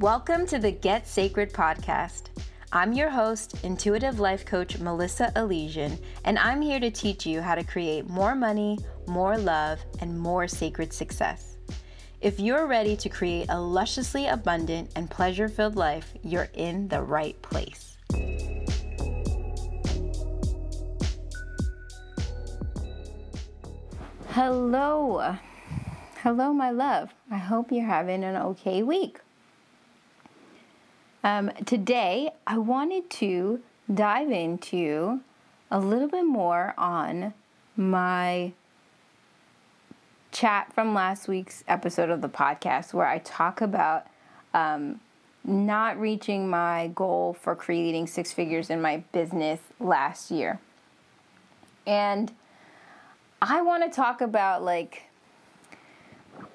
Welcome to the Get Sacred podcast. I'm your host, intuitive life coach Melissa Elysian, and I'm here to teach you how to create more money, more love, and more sacred success. If you're ready to create a lusciously abundant and pleasure filled life, you're in the right place. Hello. Hello, my love. I hope you're having an okay week. Um, today, I wanted to dive into a little bit more on my chat from last week's episode of the podcast where I talk about um, not reaching my goal for creating six figures in my business last year. And I want to talk about like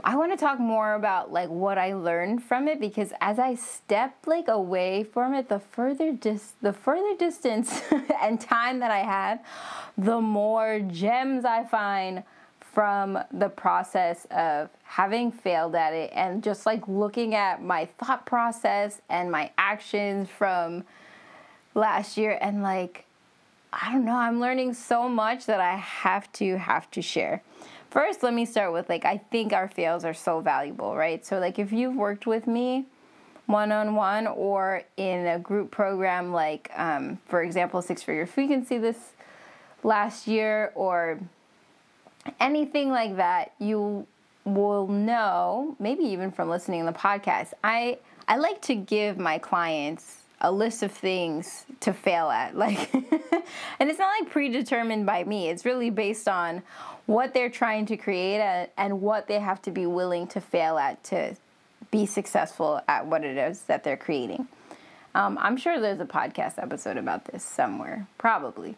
I want to talk more about like what I learned from it because as I step like away from it, the further dis- the further distance and time that I have, the more gems I find from the process of having failed at it and just like looking at my thought process and my actions from last year and like I don't know, I'm learning so much that I have to have to share. First, let me start with like, I think our fails are so valuable, right? So, like, if you've worked with me one on one or in a group program, like, um, for example, Six Figure Frequency this last year, or anything like that, you will know, maybe even from listening to the podcast, I, I like to give my clients a list of things to fail at like and it's not like predetermined by me. It's really based on what they're trying to create and, and what they have to be willing to fail at to be successful at what it is that they're creating. Um, i'm sure there's a podcast episode about this somewhere probably.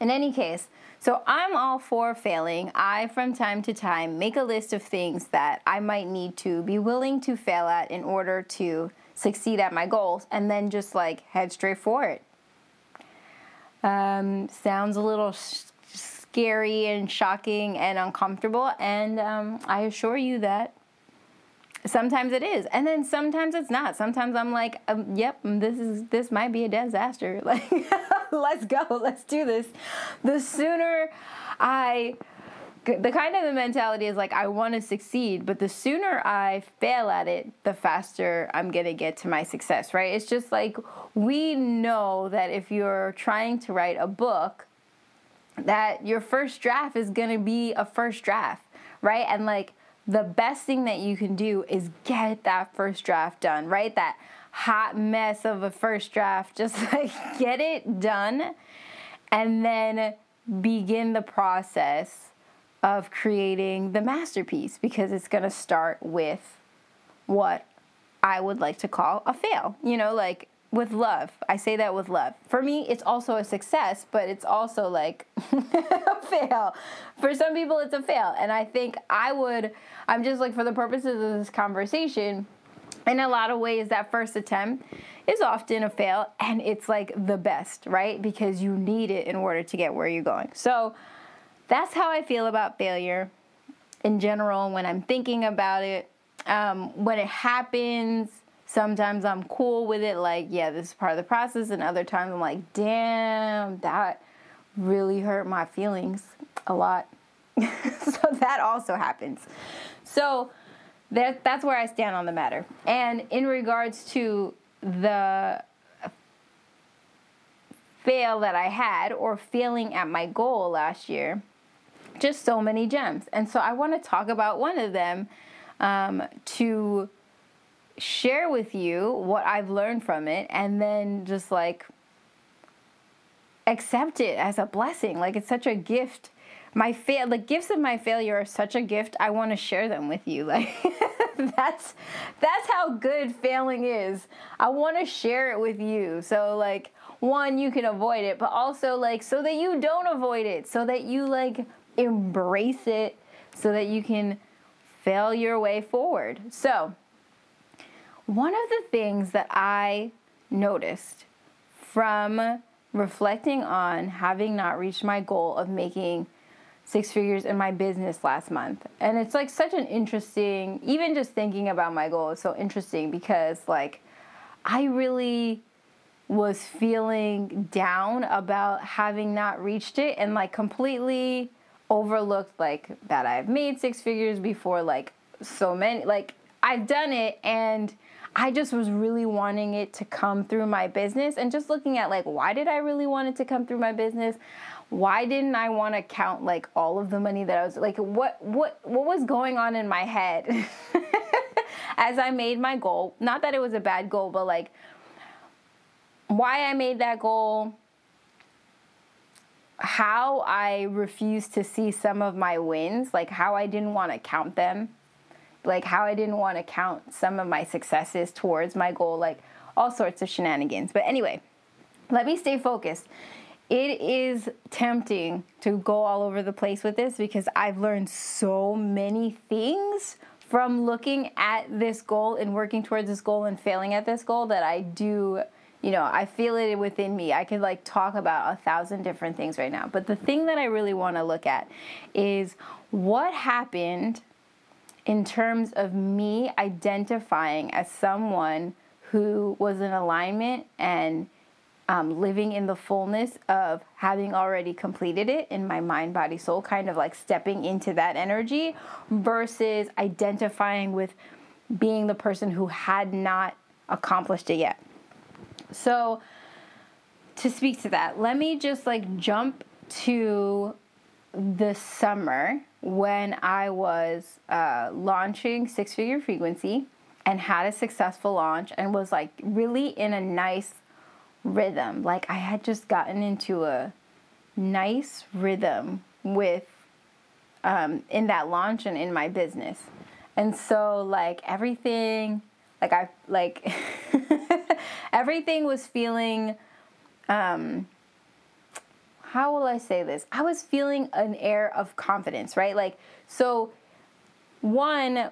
In any case so i'm all for failing. I from time to time make a list of things that i might need to be willing to fail at in order to succeed at my goals and then just like head straight for it. Um, sounds a little sh- scary and shocking and uncomfortable, and um, I assure you that sometimes it is, and then sometimes it's not. Sometimes I'm like, um, "Yep, this is this might be a disaster. Like, let's go, let's do this." The sooner I the kind of the mentality is like I want to succeed, but the sooner I fail at it, the faster I'm going to get to my success, right? It's just like we know that if you're trying to write a book, that your first draft is going to be a first draft, right? And like the best thing that you can do is get that first draft done, right? That hot mess of a first draft, just like get it done and then begin the process of creating the masterpiece because it's going to start with what I would like to call a fail. You know, like with love. I say that with love. For me, it's also a success, but it's also like a fail. For some people, it's a fail. And I think I would, I'm just like, for the purposes of this conversation, in a lot of ways, that first attempt is often a fail and it's like the best, right? Because you need it in order to get where you're going. So, that's how I feel about failure in general when I'm thinking about it. Um, when it happens, sometimes I'm cool with it, like, yeah, this is part of the process. And other times I'm like, damn, that really hurt my feelings a lot. so that also happens. So that, that's where I stand on the matter. And in regards to the fail that I had or failing at my goal last year, just so many gems. And so I want to talk about one of them um, to share with you what I've learned from it and then just like accept it as a blessing. Like it's such a gift. My fail the gifts of my failure are such a gift. I want to share them with you. Like that's that's how good failing is. I want to share it with you. So like one you can avoid it, but also like so that you don't avoid it, so that you like embrace it so that you can fail your way forward. So, one of the things that I noticed from reflecting on having not reached my goal of making six figures in my business last month. And it's like such an interesting, even just thinking about my goal is so interesting because like I really was feeling down about having not reached it and like completely overlooked like that I've made six figures before like so many like I've done it and I just was really wanting it to come through my business and just looking at like why did I really want it to come through my business? Why didn't I want to count like all of the money that I was like what what what was going on in my head as I made my goal? Not that it was a bad goal, but like why I made that goal, how I refused to see some of my wins, like how I didn't want to count them, like how I didn't want to count some of my successes towards my goal, like all sorts of shenanigans. But anyway, let me stay focused. It is tempting to go all over the place with this because I've learned so many things from looking at this goal and working towards this goal and failing at this goal that I do you know, I feel it within me. I could like talk about a thousand different things right now. But the thing that I really want to look at is what happened in terms of me identifying as someone who was in alignment and um, living in the fullness of having already completed it in my mind, body, soul, kind of like stepping into that energy versus identifying with being the person who had not accomplished it yet. So, to speak to that, let me just like jump to the summer when I was uh, launching Six Figure Frequency and had a successful launch and was like really in a nice rhythm. Like I had just gotten into a nice rhythm with um, in that launch and in my business. And so like everything like I like everything was feeling um how will I say this? I was feeling an air of confidence, right? Like so one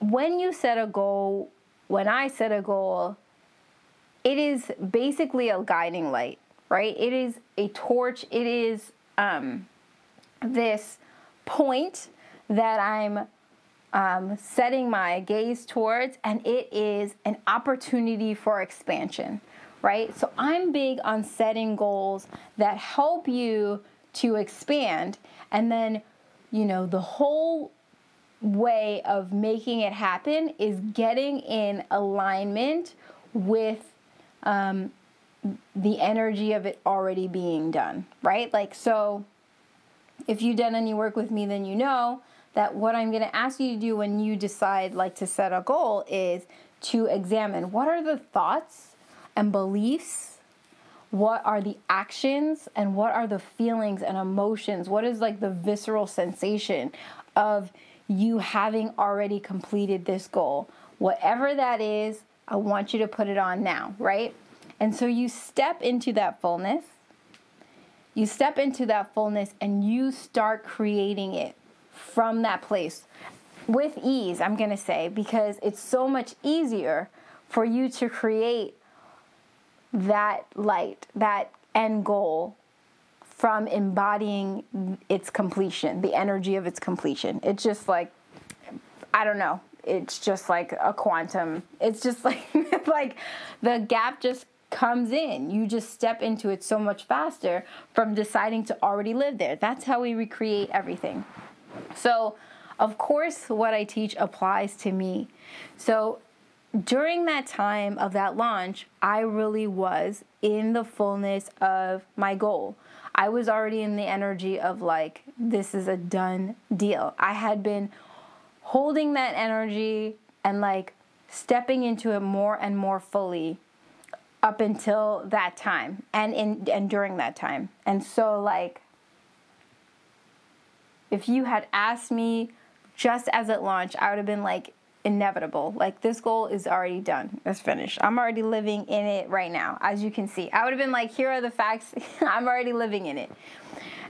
when you set a goal, when I set a goal, it is basically a guiding light, right? It is a torch. It is um, this point that I'm um, setting my gaze towards, and it is an opportunity for expansion, right? So I'm big on setting goals that help you to expand, and then, you know, the whole way of making it happen is getting in alignment with um, the energy of it already being done, right? Like, so if you've done any work with me, then you know that what I'm going to ask you to do when you decide like to set a goal is to examine what are the thoughts and beliefs what are the actions and what are the feelings and emotions? What is like the visceral sensation of you having already completed this goal? Whatever that is i want you to put it on now right? And so you step into that fullness. You step into that fullness and you start creating it from that place with ease, I'm going to say, because it's so much easier for you to create that light, that end goal from embodying its completion, the energy of its completion. It's just like, I don't know. It's just like a quantum. It's just like like the gap just comes in. You just step into it so much faster from deciding to already live there. That's how we recreate everything. So, of course, what I teach applies to me. So, during that time of that launch, I really was in the fullness of my goal. I was already in the energy of like, this is a done deal. I had been holding that energy and like stepping into it more and more fully up until that time and in and during that time. And so like if you had asked me just as it launched, I would have been like, inevitable. Like this goal is already done. It's finished. I'm already living in it right now, as you can see. I would have been like, here are the facts. I'm already living in it.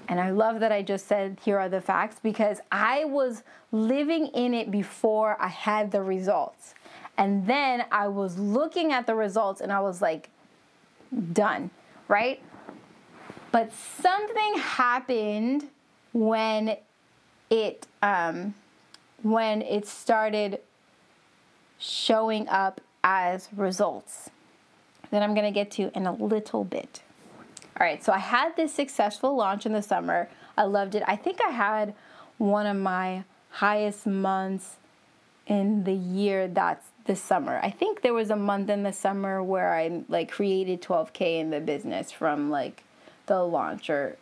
And I love that I just said, here are the facts, because I was living in it before I had the results. And then I was looking at the results and I was like, done, right? But something happened when it um, when it started showing up as results that I'm going to get to in a little bit. All right, so I had this successful launch in the summer. I loved it. I think I had one of my highest months in the year that's this summer. I think there was a month in the summer where I like created 12k in the business from like the launch or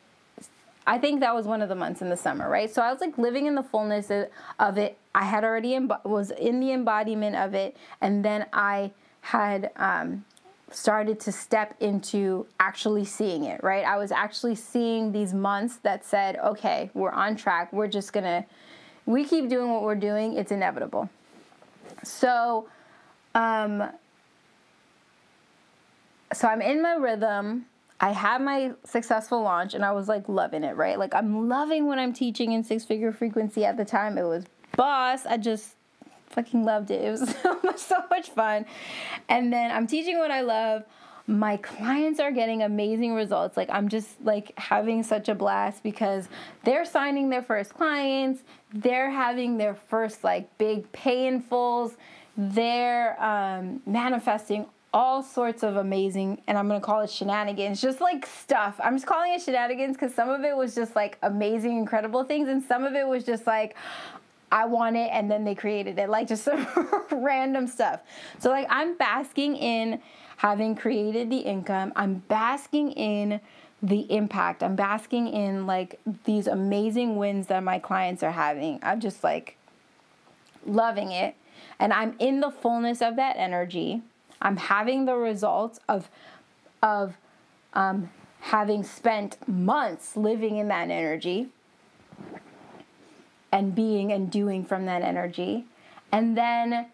I think that was one of the months in the summer, right? So I was like living in the fullness of it. I had already emb- was in the embodiment of it, and then I had um, started to step into actually seeing it, right? I was actually seeing these months that said, okay, we're on track. We're just gonna, we keep doing what we're doing. It's inevitable. So, um, so I'm in my rhythm. I had my successful launch and I was like loving it, right? Like I'm loving what I'm teaching in six figure frequency at the time. It was boss. I just fucking loved it. It was so much, so much fun. And then I'm teaching what I love. My clients are getting amazing results. Like I'm just like having such a blast because they're signing their first clients. They're having their first like big pay in fulls. They're um, manifesting all sorts of amazing, and I'm gonna call it shenanigans, just like stuff. I'm just calling it shenanigans because some of it was just like amazing, incredible things, and some of it was just like, I want it, and then they created it, like just some random stuff. So, like, I'm basking in having created the income, I'm basking in the impact, I'm basking in like these amazing wins that my clients are having. I'm just like loving it, and I'm in the fullness of that energy I'm having the results of of um, having spent months living in that energy and being and doing from that energy. And then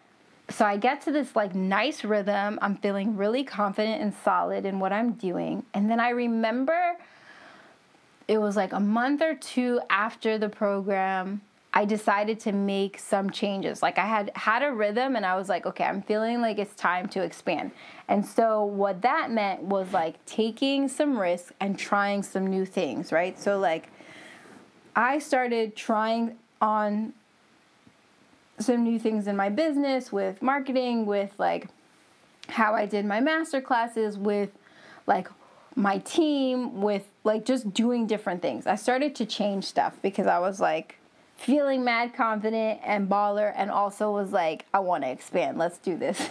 so I get to this like nice rhythm. I'm feeling really confident and solid in what I'm doing. And then I remember it was like a month or two after the program I decided to make some changes. Like I had had a rhythm and I was like, okay, I'm feeling like it's time to expand. And so what that meant was like taking some risks and trying some new things, right? So like I started trying on some new things in my business with marketing, with like how I did my master classes, with like my team, with like just doing different things. I started to change stuff because I was like feeling mad confident and baller and also was like i want to expand. Let's do this.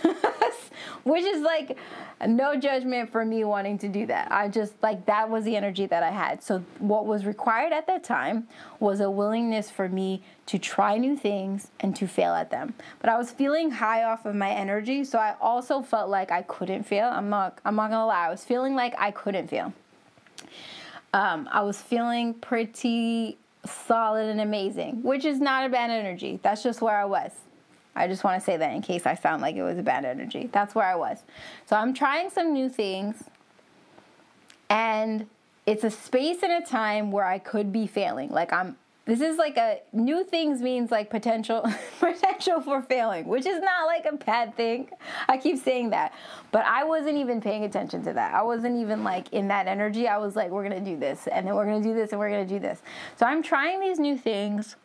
Which is like no judgment for me wanting to do that. I just like that was the energy that i had. So what was required at that time was a willingness for me to try new things and to fail at them. But i was feeling high off of my energy so i also felt like i couldn't fail. I'm not i'm not gonna lie. I was feeling like i couldn't fail. Um, i was feeling pretty solid and amazing, which is not a bad energy. That's just where I was. I just want to say that in case I sound like it was a bad energy. That's where I was. So I'm trying some new things, and it's a space and a time where I could be failing. Like I'm this is like a new things means like potential potential for failing, which is not like a bad thing. I keep saying that. But I wasn't even paying attention to that. I wasn't even like in that energy. I was like, we're gonna do this, and then we're gonna do this, and we're gonna do this. So I'm trying these new things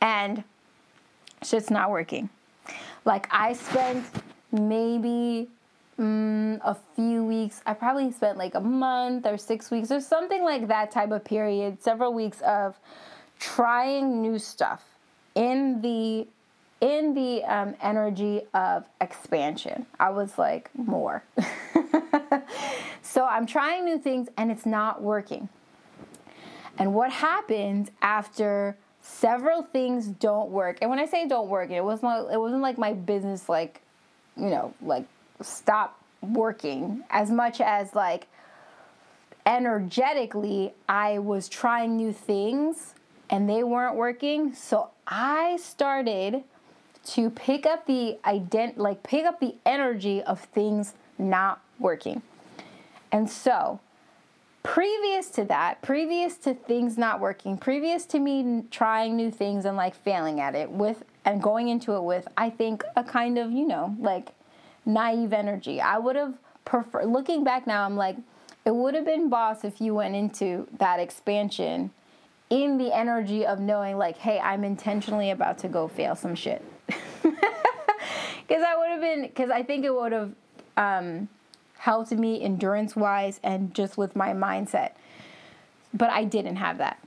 and shit's not working. Like I spent maybe mm, a few weeks. I probably spent like a month or six weeks or something like that type of period, several weeks of trying new stuff in the in the um, energy of expansion. I was like more. so I'm trying new things and it's not working. And what happens after several things don't work? And when I say don't work, it wasn't it wasn't like my business like you know like stop working as much as like energetically I was trying new things and they weren't working. So I started to pick up the ident like pick up the energy of things not working. And so previous to that, previous to things not working, previous to me trying new things and like failing at it with and going into it with I think a kind of, you know, like naive energy. I would have preferred, looking back now, I'm like, it would have been boss if you went into that expansion in the energy of knowing like, hey, I'm intentionally about to go fail some shit. Because I would have been, because I think it would have um, helped me endurance wise and just with my mindset. But I didn't have that.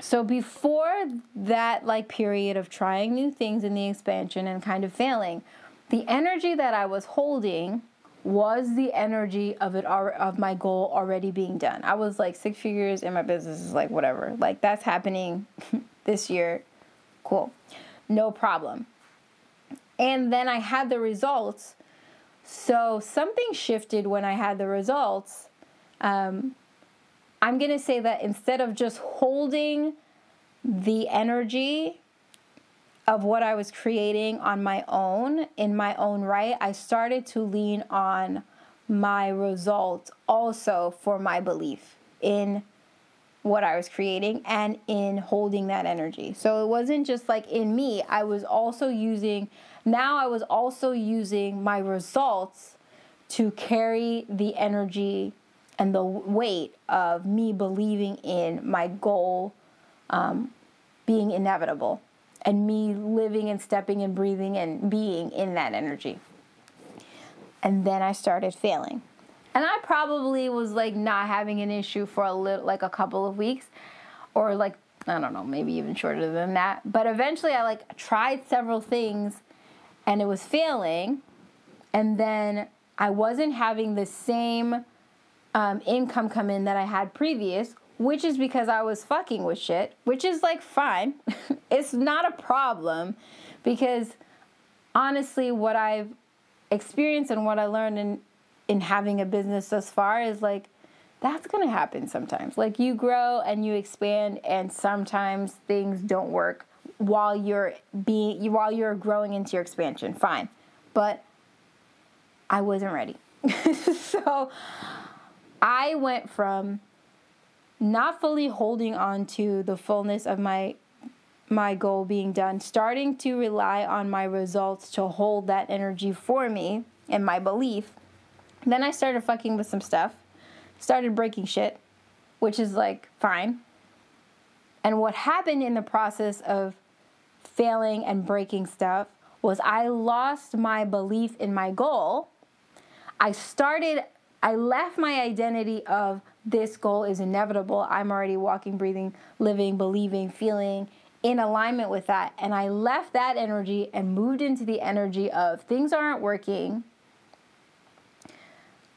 So before that like period of trying new things in the expansion and kind of failing, the energy that I was holding was the energy of it of my goal already being done. I was like six figures in my business is like whatever. Like that's happening this year. Cool. No problem. And then I had the results. So something shifted when I had the results. Um, I'm going to say that instead of just holding the energy of what I was creating on my own, in my own right, I started to lean on my results also for my belief in what I was creating and in holding that energy. So it wasn't just like in me, I was also using, now I was also using my results to carry the energy and the weight of me believing in my goal um, being inevitable and me living and stepping and breathing and being in that energy. And then I started failing. And I probably was like not having an issue for a little, like a couple of weeks or like, I don't know, maybe even shorter than that. But eventually I like tried several things and it was failing. And then I wasn't having the same um, income come in that I had previous, which is because I was fucking with shit, which is like fine. it's not a problem because honestly, what I've experienced and what I learned in in having a business thus far is like that's to happen sometimes. Like you grow and you expand and sometimes things don't work while you're being while you're growing into your expansion. Fine. But I wasn't ready. so I went from not fully holding on to the fullness of my my goal being done, starting to rely on my results to hold that energy for me and my belief. Then I started fucking with some stuff, started breaking shit, which is like fine. And what happened in the process of failing and breaking stuff was I lost my belief in my goal. I started I left my identity of this goal is inevitable. I'm already walking, breathing, living, believing, feeling in alignment with that. And I left that energy and moved into the energy of things aren't working.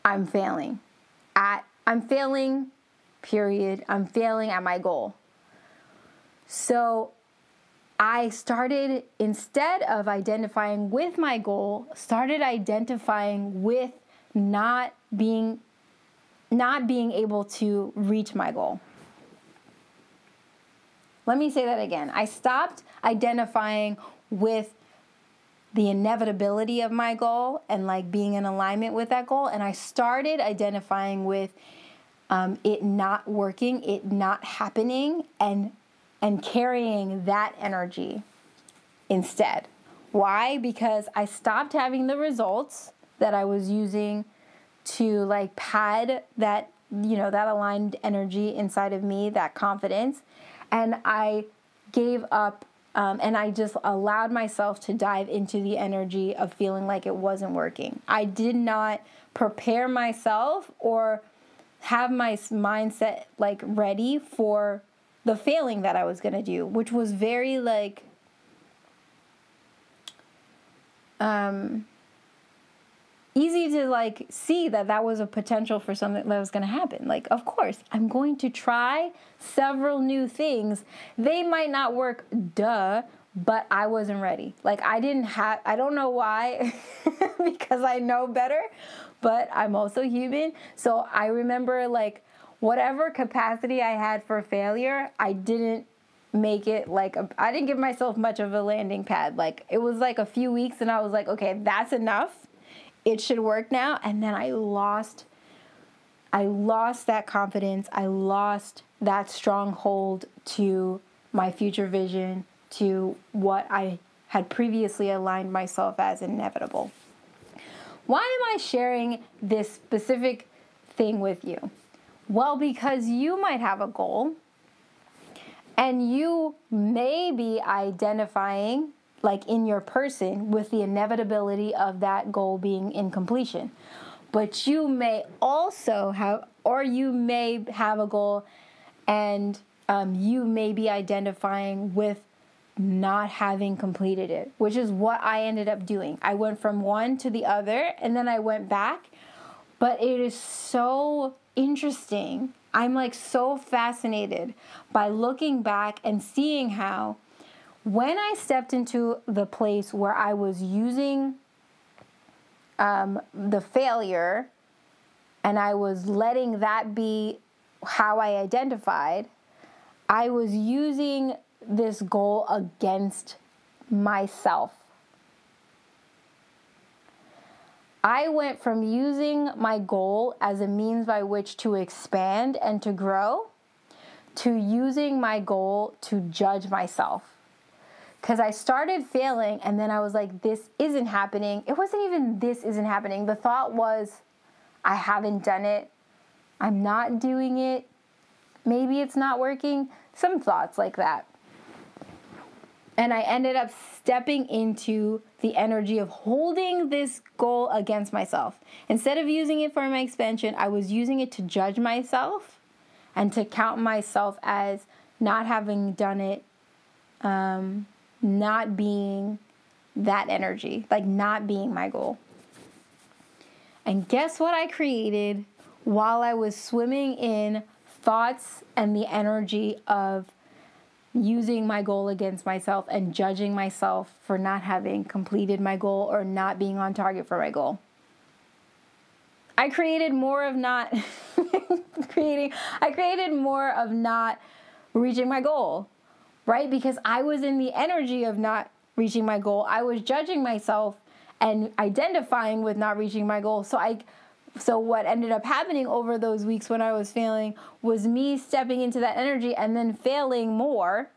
I'm failing. At I'm failing, period. I'm failing at my goal. So I started instead of identifying with my goal, started identifying with not being not being able to reach my goal. Let me say that again. I stopped identifying with the inevitability of my goal and like being in alignment with that goal, and I started identifying with um, it not working, it not happening, and and carrying that energy instead. Why? Because I stopped having the results that I was using to like pad that, you know, that aligned energy inside of me, that confidence. And I gave up um, and I just allowed myself to dive into the energy of feeling like it wasn't working. I did not prepare myself or have my mindset like ready for the failing that I was to do, which was very like um easy to like see that that was a potential for something that was going to happen. Like, of course, I'm going to try several new things. They might not work, duh, but I wasn't ready. Like, I didn't have, I don't know why, because I know better, but I'm also human. So I remember, like, whatever capacity I had for failure, I didn't make it like I didn't give myself much of a landing pad. Like it was like a few weeks and I was like, okay, that's enough it should work now. And then i lost i lost that confidence. I lost that stronghold to my future vision to what i had previously aligned myself as inevitable. Why am i sharing this specific thing with you? Well because you might have a goal And you may be identifying, like in your person, with the inevitability of that goal being in completion. But you may also have, or you may have a goal and um, you may be identifying with not having completed it, which is what I ended up doing. I went from one to the other and then I went back. But it is so interesting. I'm like so fascinated by looking back and seeing how when I stepped into the place where I was using um, the failure and I was letting that be how I identified, I was using this goal against myself. I went from using my goal as a means by which to expand and to grow to using my goal to judge myself. Because I started failing and then I was like, this isn't happening. It wasn't even this isn't happening. The thought was, I haven't done it. I'm not doing it. Maybe it's not working. Some thoughts like that. And I ended up stepping into the energy of holding this goal against myself. Instead of using it for my expansion, I was using it to judge myself and to count myself as not having done it, um, not being that energy, like not being my goal. And guess what I created while I was swimming in thoughts and the energy of using my goal against myself and judging myself for not having completed my goal or not being on target for my goal. I created more of not creating I created more of not reaching my goal, right? Because I was in the energy of not reaching my goal. I was judging myself and identifying with not reaching my goal. So I so what ended up happening over those weeks when I was failing was me stepping into that energy and then failing more,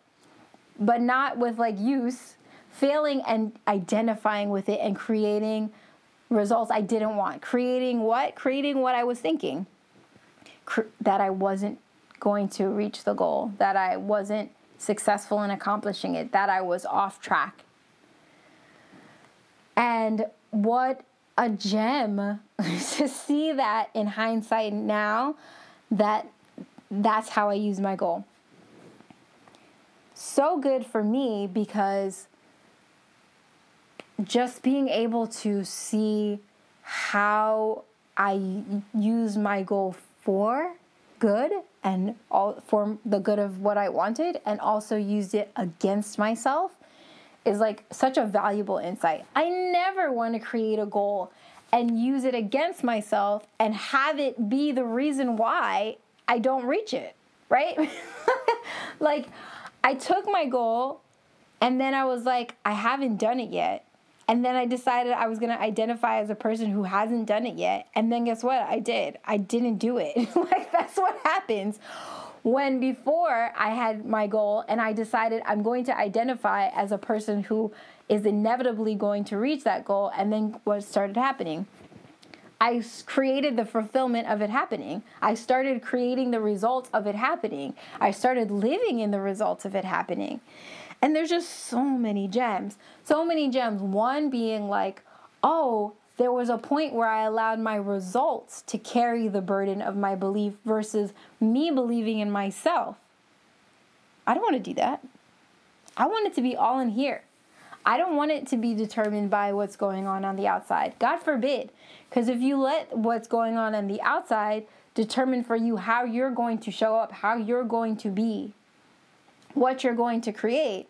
but not with like use, failing and identifying with it and creating results I didn't want. Creating what? Creating what I was thinking. Cre- that I wasn't going to reach the goal, that I wasn't successful in accomplishing it, that I was off track. And what a gem to see that in hindsight now that that's how I use my goal. So good for me because just being able to see how I use my goal for good and all for the good of what I wanted and also used it against myself is like such a valuable insight. I never want to create a goal and use it against myself and have it be the reason why I don't reach it, right? like I took my goal and then I was like, I haven't done it yet. And then I decided I was going to identify as a person who hasn't done it yet. And then guess what? I did. I didn't do it. like that's what happens when before I had my goal and I decided I'm going to identify as a person who is inevitably going to reach that goal, and then what started happening? I created the fulfillment of it happening. I started creating the results of it happening. I started living in the results of it happening. And there's just so many gems. So many gems. One being like, oh, there was a point where I allowed my results to carry the burden of my belief versus me believing in myself. I don't want to do that. I want it to be all in here. I don't want it to be determined by what's going on on the outside. God forbid. Because if you let what's going on on the outside determine for you how you're going to show up, how you're going to be, what you're going to create,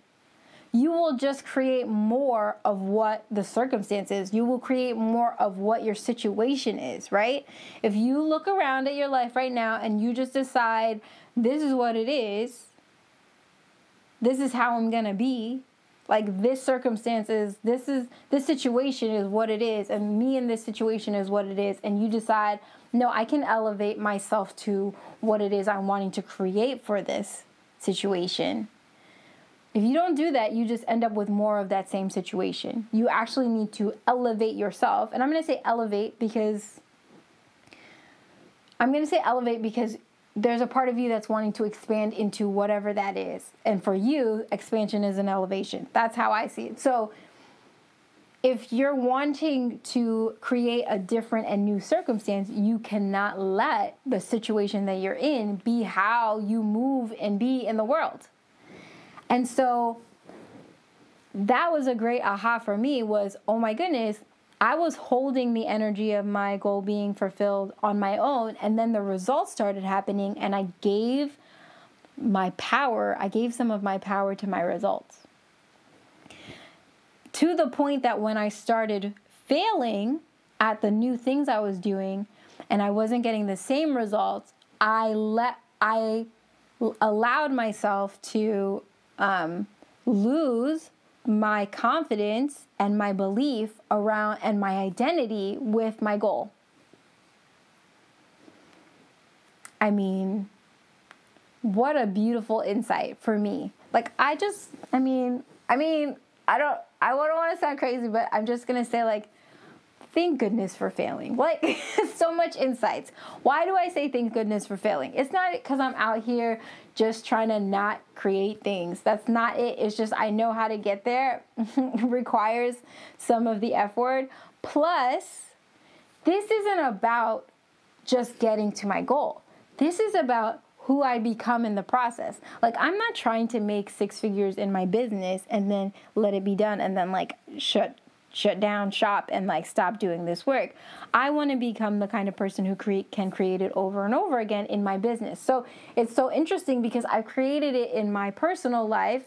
you will just create more of what the circumstances, you will create more of what your situation is, right? If you look around at your life right now and you just decide, this is what it is, this is how I'm gonna be, like this circumstances, this is this situation is what it is, and me in this situation is what it is, and you decide, no, I can elevate myself to what it is I'm wanting to create for this situation if you don't do that, you just end up with more of that same situation. You actually need to elevate yourself. And I'm going to say elevate because I'm going to say elevate because there's a part of you that's wanting to expand into whatever that is. And for you, expansion is an elevation. That's how I see it. So if you're wanting to create a different and new circumstance, you cannot let the situation that you're in be how you move and be in the world. And so that was a great aha for me was, oh my goodness, I was holding the energy of my goal being fulfilled on my own. And then the results started happening, and I gave my power, I gave some of my power to my results. To the point that when I started failing at the new things I was doing and I wasn't getting the same results, I let I allowed myself to um, lose my confidence and my belief around and my identity with my goal. I mean, what a beautiful insight for me. Like I just I mean, I mean, I don't I don't want to sound crazy, but I'm just going to say like thank goodness for failing. Like so much insights. Why do I say thank goodness for failing? It's not because I'm out here just trying to not create things. That's not it. It's just I know how to get there. requires some of the F word. Plus, this isn't about just getting to my goal. This is about who I become in the process. Like I'm not trying to make six figures in my business and then let it be done and then like shut shut down shop and like stop doing this work. I want to become the kind of person who create can create it over and over again in my business. So it's so interesting because I've created it in my personal life.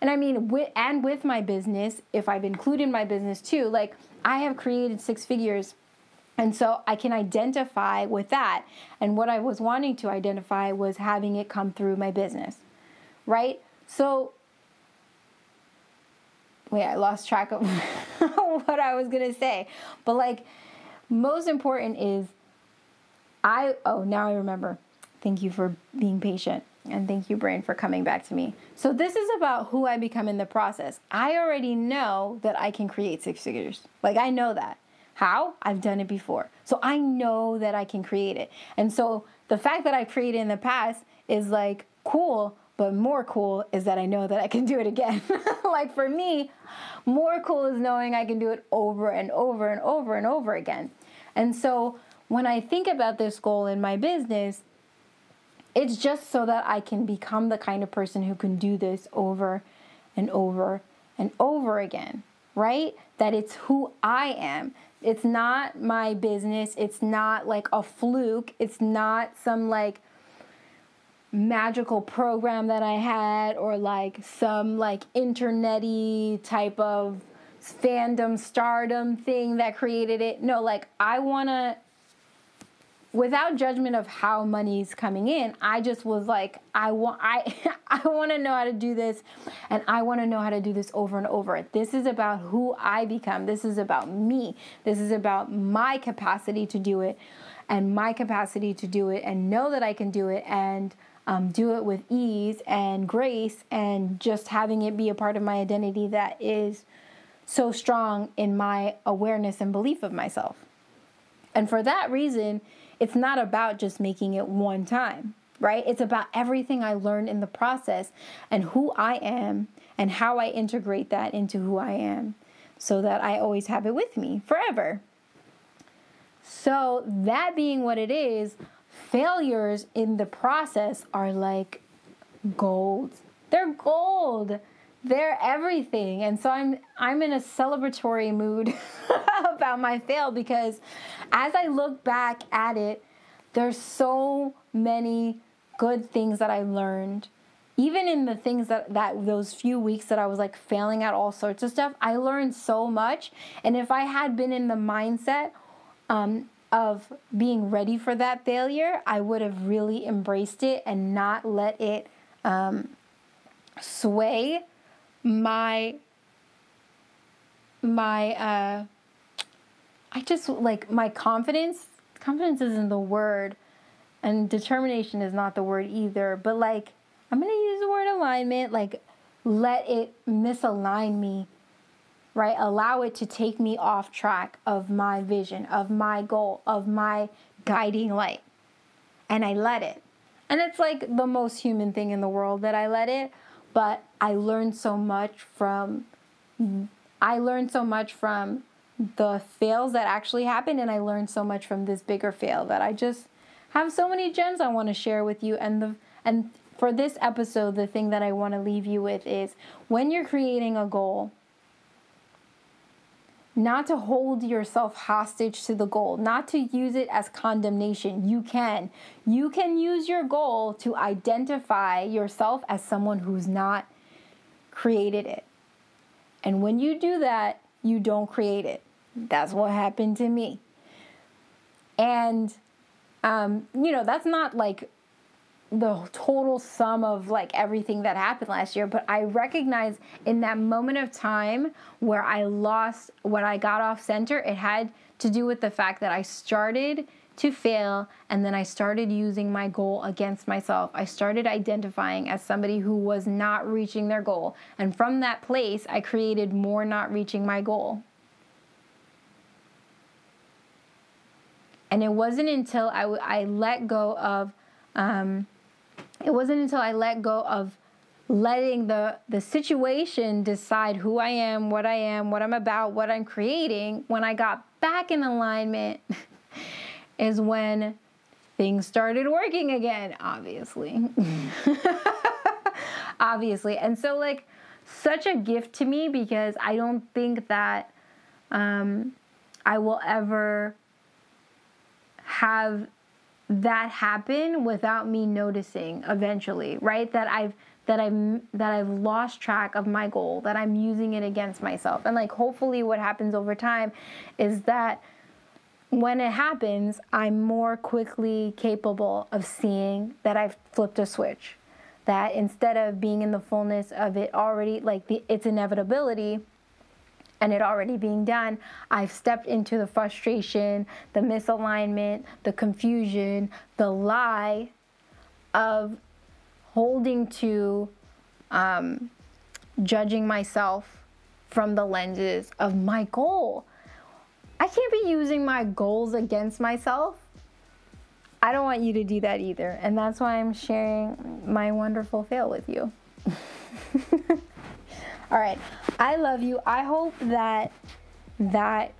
And I mean with and with my business, if I've included my business too, like I have created six figures and so I can identify with that. And what I was wanting to identify was having it come through my business. Right? So wait, I lost track of what I was to say. But like most important is I oh, now I remember. Thank you for being patient. And thank you, brain, for coming back to me. So, this is about who I become in the process. I already know that I can create six figures. Like, I know that. How? I've done it before. So, I know that I can create it. And so, the fact that I created in the past is like cool, but more cool is that I know that I can do it again. like for me, more cool is knowing I can do it over and over and over and over again. And so when I think about this goal in my business, it's just so that I can become the kind of person who can do this over and over and over again, right? That it's who I am. It's not my business. It's not like a fluke. It's not some like magical program that I had or like some like internety type of fandom stardom thing that created it. No, like I want to without judgment of how money's coming in, I just was like I want I I want to know how to do this and I want to know how to do this over and over. This is about who I become. This is about me. This is about my capacity to do it and my capacity to do it and know that I can do it and um, do it with ease and grace and just having it be a part of my identity that is so strong in my awareness and belief of myself. And for that reason, it's not about just making it one time, right? It's about everything I learned in the process and who I am and how I integrate that into who I am so that I always have it with me forever. So, that being what it is, failures in the process are like gold. They're gold. They're everything. And so I'm I'm in a celebratory mood about my fail because as I look back at it, there's so many good things that I learned. Even in the things that, that those few weeks that I was like failing at all sorts of stuff, I learned so much. And if I had been in the mindset um, of being ready for that failure, I would have really embraced it and not let it um, sway my my uh I just like my confidence. Confidence isn't the word and determination is not the word either but like I'm to use the word alignment like let it misalign me right? Allow it to take me off track of my vision, of my goal, of my guiding light. And I let it. And it's like the most human thing in the world that I let it, but I learned so much from I learned so much from the fails that actually happened and I learned so much from this bigger fail that I just have so many gems I want to share with you and the and for this episode the thing that I want to leave you with is when you're creating a goal not to hold yourself hostage to the goal, not to use it as condemnation. You can. You can use your goal to identify yourself as someone who's not created it. And when you do that, you don't create it. That's what happened to me. And, um, you know, that's not like the total sum of like everything that happened last year, but I recognize in that moment of time where I lost, when I got off center, it had to do with the fact that I started to fail and then I started using my goal against myself. I started identifying as somebody who was not reaching their goal. And from that place, I created more not reaching my goal. And it wasn't until I, I let go of, um, it wasn't until I let go of letting the the situation decide who I am, what I am, what I'm about, what I'm creating, when I got back in alignment is when things started working again, obviously. obviously. And so like such a gift to me because I don't think that um, I will ever have that happen without me noticing eventually, right? That I've that I'm that I've lost track of my goal, that I'm using it against myself. And like hopefully what happens over time is that when it happens, I'm more quickly capable of seeing that I've flipped a switch. That instead of being in the fullness of it already, like the, its inevitability, and it already being done, I've stepped into the frustration, the misalignment, the confusion, the lie of holding to um, judging myself from the lenses of my goal. I can't be using my goals against myself. I don't want you to do that either. And that's why I'm sharing my wonderful fail with you. All right. I love you. I hope that that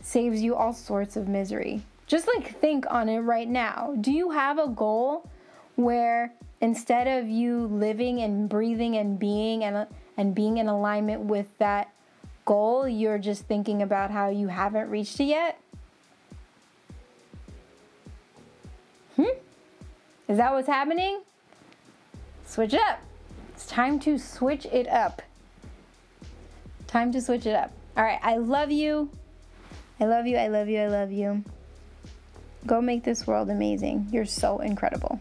saves you all sorts of misery. Just like think on it right now. Do you have a goal where instead of you living and breathing and being and and being in alignment with that goal, you're just thinking about how you haven't reached it yet? Hmm? Is that what's happening? Switch it up. It's time to switch it up. Time to switch it up. All right, I love you. I love you. I love you. I love you. Go make this world amazing. You're so incredible.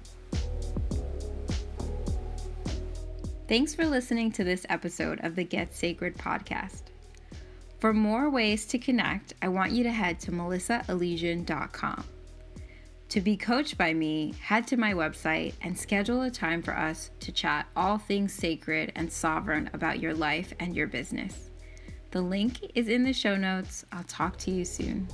Thanks for listening to this episode of the Get Sacred podcast. For more ways to connect, I want you to head to melissaelysian.com. To be coached by me, head to my website and schedule a time for us to chat all things sacred and sovereign about your life and your business. The link is in the show notes. I'll talk to you soon.